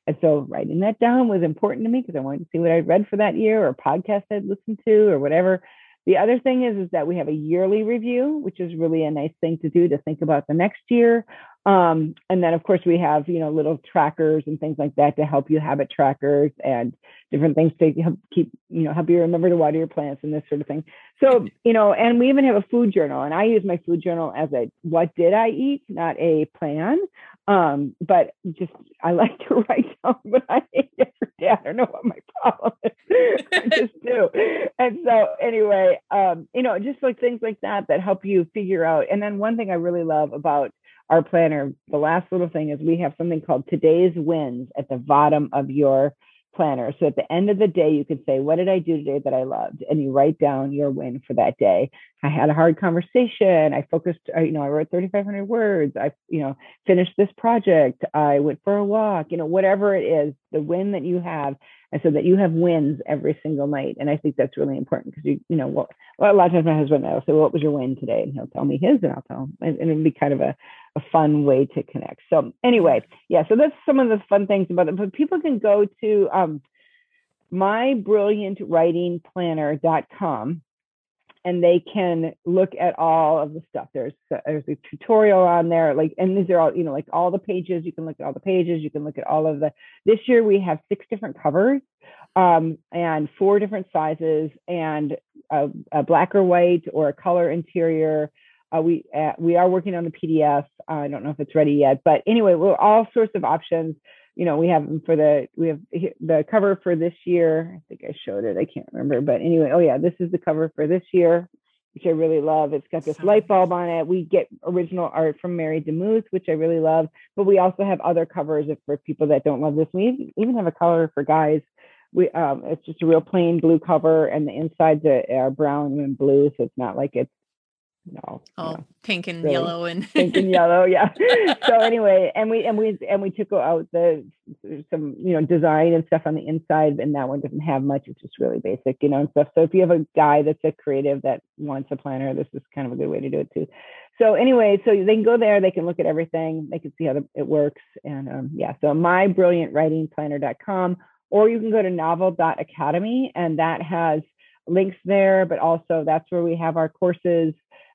Speaker 2: And so writing that down was important to me because i wanted to see what i read for that year or podcast i'd listened to or whatever the other thing is is that we have a yearly review which is really a nice thing to do to think about the next year um, and then of course we have, you know, little trackers and things like that to help you habit trackers and different things to help keep, you know, help you remember to water your plants and this sort of thing. So, you know, and we even have a food journal and I use my food journal as a what did I eat, not a plan. Um, but just I like to write down what I ate every day. I don't know what my problem is. I just do. And so anyway, um, you know, just like things like that that help you figure out. And then one thing I really love about our planner, the last little thing is we have something called today's wins at the bottom of your planner. So at the end of the day, you could say, What did I do today that I loved? And you write down your win for that day. I had a hard conversation. I focused, you know, I wrote 3,500 words. I, you know, finished this project. I went for a walk, you know, whatever it is, the win that you have and so that you have wins every single night. And I think that's really important because you, you know, what well, a lot of times my husband i'll say, well, "What was your win today?" And he'll tell me his, and I'll tell him, and, and it'll be kind of a, a fun way to connect. So anyway, yeah, so that's some of the fun things about it. But people can go to um, mybrilliantwritingplanner.com and they can look at all of the stuff. There's there's a tutorial on there, like, and these are all, you know, like all the pages. You can look at all the pages. You can look at all of the. This year we have six different covers, um, and four different sizes, and a, a, black or white or a color interior. Uh, we uh, we are working on the PDF. Uh, I don't know if it's ready yet, but anyway, we're all sorts of options you know, we have them for the we have the cover for this year. I think I showed it. I can't remember, but anyway, oh yeah, this is the cover for this year, which I really love. It's got this light bulb on it. We get original art from Mary DeMuth, which I really love. But we also have other covers for people that don't love this. We even have a color for guys. We um, it's just a real plain blue cover, and the insides are brown and blue, so it's not like it's no
Speaker 1: all no, pink and really. yellow and
Speaker 2: pink and yellow yeah. So anyway and we and we and we took out the some you know design and stuff on the inside and that one doesn't have much it's just really basic you know and stuff. So if you have a guy that's a creative that wants a planner this is kind of a good way to do it too. So anyway so they can go there they can look at everything they can see how the, it works and um, yeah so mybrilliantwritingplanner.com or you can go to novel.academy and that has links there but also that's where we have our courses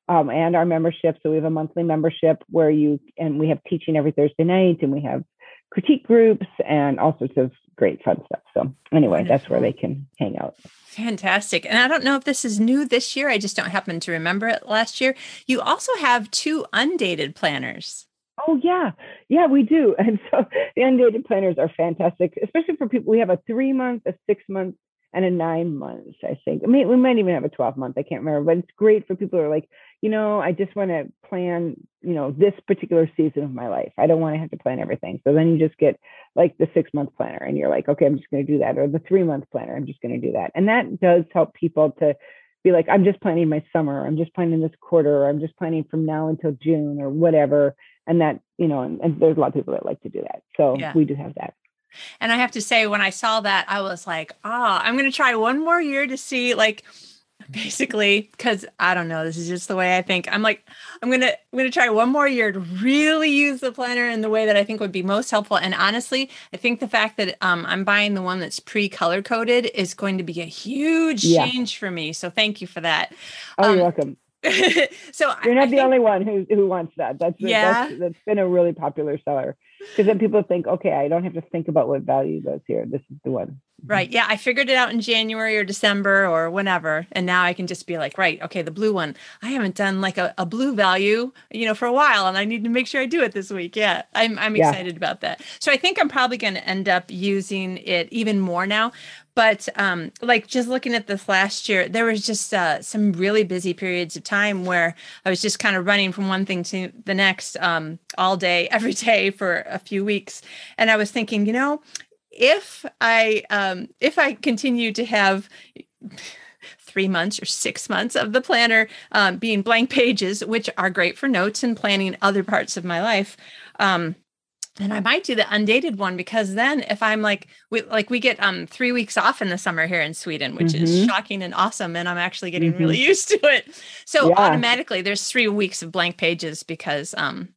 Speaker 2: um, and our membership. So we have a monthly membership where you and we have teaching every Thursday night, and we have critique groups and all sorts of great fun stuff. So anyway, Wonderful. that's where they can hang out.
Speaker 1: Fantastic. And I don't know if this is new this year. I just don't happen to remember it last year. You also have two undated planners.
Speaker 2: Oh yeah, yeah, we do. And so the undated planners are fantastic, especially for people. We have a three month, a six month, and a nine months. I think. I mean, we might even have a twelve month. I can't remember, but it's great for people who are like, you know, I just want to plan, you know, this particular season of my life. I don't want to have to plan everything. So then you just get like the six month planner, and you're like, okay, I'm just going to do that, or the three month planner, I'm just going to do that, and that does help people to be like, I'm just planning my summer, I'm just planning this quarter, or I'm just planning from now until June or whatever. And that, you know, and, and there's a lot of people that like to do that. So yeah. we do have that.
Speaker 1: And I have to say, when I saw that, I was like, ah, oh, I'm going to try one more year to see like basically because i don't know this is just the way i think i'm like i'm gonna i'm gonna try one more year to really use the planner in the way that i think would be most helpful and honestly i think the fact that um, i'm buying the one that's pre-color coded is going to be a huge yeah. change for me so thank you for that
Speaker 2: oh um, you're welcome
Speaker 1: so
Speaker 2: you're not I the think, only one who who wants that. That's yeah. That's, that's been a really popular seller because then people think, okay, I don't have to think about what value goes here. This is the one.
Speaker 1: Right. Yeah. I figured it out in January or December or whenever. And now I can just be like, right, okay, the blue one. I haven't done like a, a blue value, you know, for a while and I need to make sure I do it this week. Yeah. I'm I'm yeah. excited about that. So I think I'm probably going to end up using it even more now but um, like just looking at this last year there was just uh, some really busy periods of time where i was just kind of running from one thing to the next um, all day every day for a few weeks and i was thinking you know if i um, if i continue to have three months or six months of the planner um, being blank pages which are great for notes and planning other parts of my life um, and I might do the undated one because then if I'm like we like we get um 3 weeks off in the summer here in Sweden which mm-hmm. is shocking and awesome and I'm actually getting mm-hmm. really used to it. So yeah. automatically there's 3 weeks of blank pages because um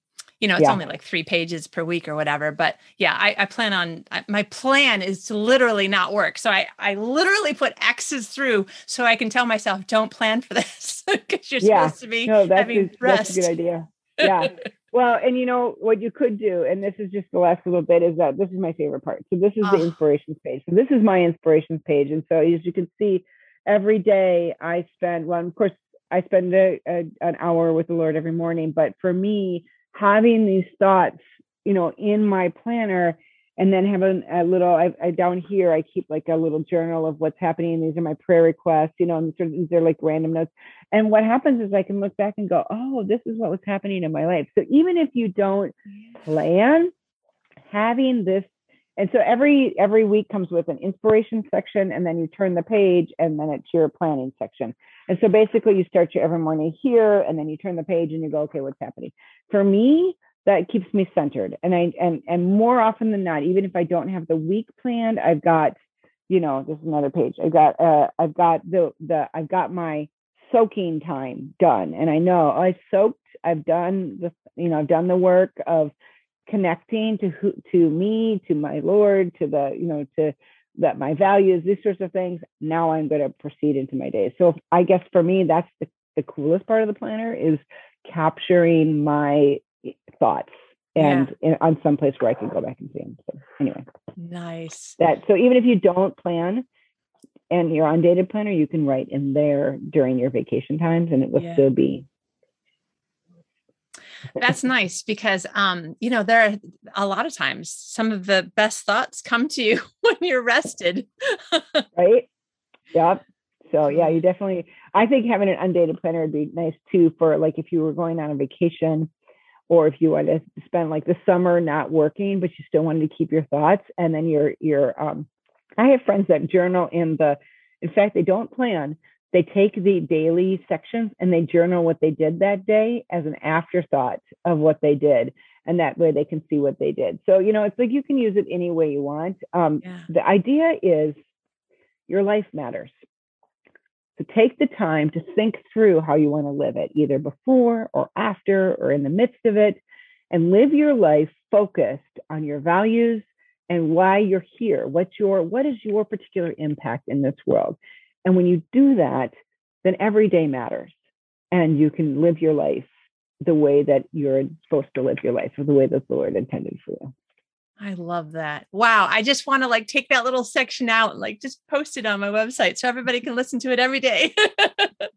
Speaker 1: you know it's yeah. only like 3 pages per week or whatever but yeah I, I plan on I, my plan is to literally not work so I I literally put X's through so I can tell myself don't plan for this because you're yeah. supposed to be no, that's having a, rest.
Speaker 2: That's a good idea. Yeah. Well, and you know what you could do, and this is just the last little bit, is that this is my favorite part. So this is oh. the inspirations page. So this is my inspirations page, and so as you can see, every day I spend. Well, of course, I spend a, a, an hour with the Lord every morning, but for me, having these thoughts, you know, in my planner and then have a, a little I, I, down here i keep like a little journal of what's happening. These are my prayer requests you know and sort of, these are like random notes. And what happens is i can look back and go oh this is what was happening in my life. So even if you don't plan having this and so every every week comes with an inspiration section and then you turn the page and then it's your planning section. And so basically you start your every morning here and then you turn the page and you go okay what's happening? For me that keeps me centered and i and and more often than not even if i don't have the week planned i've got you know this is another page. I've got uh i've got the the i've got my soaking time done and i know oh, i soaked. I've done the you know i've done the work of connecting to who to me to my lord to the you know to that my values these sorts of things now i'm going to proceed into my day so i guess for me that's the, the coolest part of the planner is capturing my eh, thoughts and yeah. in, on some place where I can go back and see them. So anyway,
Speaker 1: nice.
Speaker 2: That so even if you don't plan and you're on dated planner, you can write in there during your vacation times, and it will yeah. still be.
Speaker 1: That's nice because um you know there are a lot of times some of the best thoughts come to you when you're rested.
Speaker 2: right. Yep. So yeah, you definitely. I think having an undated planner would be nice too for like if you were going on a vacation or if you want to spend like the summer not working but you still wanted to keep your thoughts and then you're you're um i have friends that journal in the in fact they don't plan they take the daily sections and they journal what they did that day as an afterthought of what they did and that way they can see what they did so you know it's like you can use it any way you want um, yeah. the idea is your life matters so take the time to think through how you want to live it, either before or after or in the midst of it, and live your life focused on your values and why you're here. What's your what is your particular impact in this world? And when you do that, then every day matters. And you can live your life the way that you're supposed to live your life or the way that the Lord intended for you.
Speaker 1: I love that. Wow. I just want to like take that little section out and like just post it on my website so everybody can listen to it every day.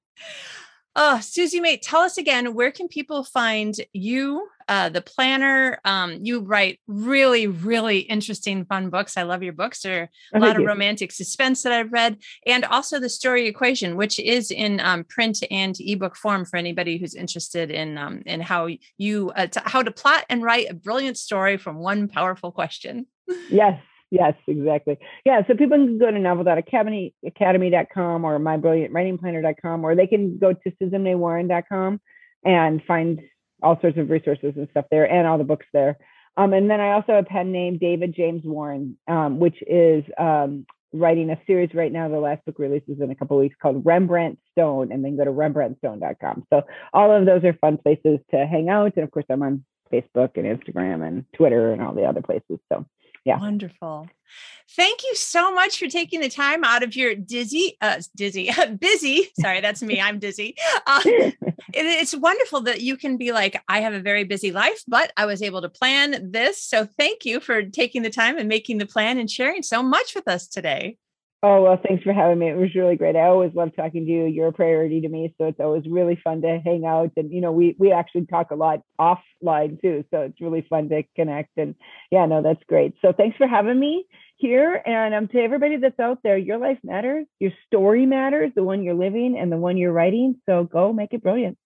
Speaker 1: oh, Susie May, tell us again, where can people find you uh, the planner. Um, you write really, really interesting, fun books. I love your books. There are a lot of you. romantic suspense that I've read, and also the story equation, which is in um, print and ebook form for anybody who's interested in um, in how you uh, to, how to plot and write a brilliant story from one powerful question.
Speaker 2: Yes, yes, exactly. Yeah, so people can go to novel.academy.academy.com or mybrilliantwritingplanner.com, or they can go to susanmaywarren.com and find all sorts of resources and stuff there and all the books there. Um, and then I also have a pen name David James Warren, um, which is um, writing a series right now. The last book releases in a couple weeks called Rembrandt Stone, and then go to rembrandtstone.com. So all of those are fun places to hang out. And of course, I'm on Facebook and Instagram and Twitter and all the other places. So yeah.
Speaker 1: Wonderful. Thank you so much for taking the time out of your dizzy, uh, dizzy, busy. Sorry, that's me. I'm dizzy. Uh, it, it's wonderful that you can be like, I have a very busy life, but I was able to plan this. So thank you for taking the time and making the plan and sharing so much with us today.
Speaker 2: Oh, well, thanks for having me. It was really great. I always love talking to you. You're a priority to me. So it's always really fun to hang out. And, you know, we, we actually talk a lot offline too. So it's really fun to connect. And yeah, no, that's great. So thanks for having me here. And um, to everybody that's out there, your life matters. Your story matters, the one you're living and the one you're writing. So go make it brilliant.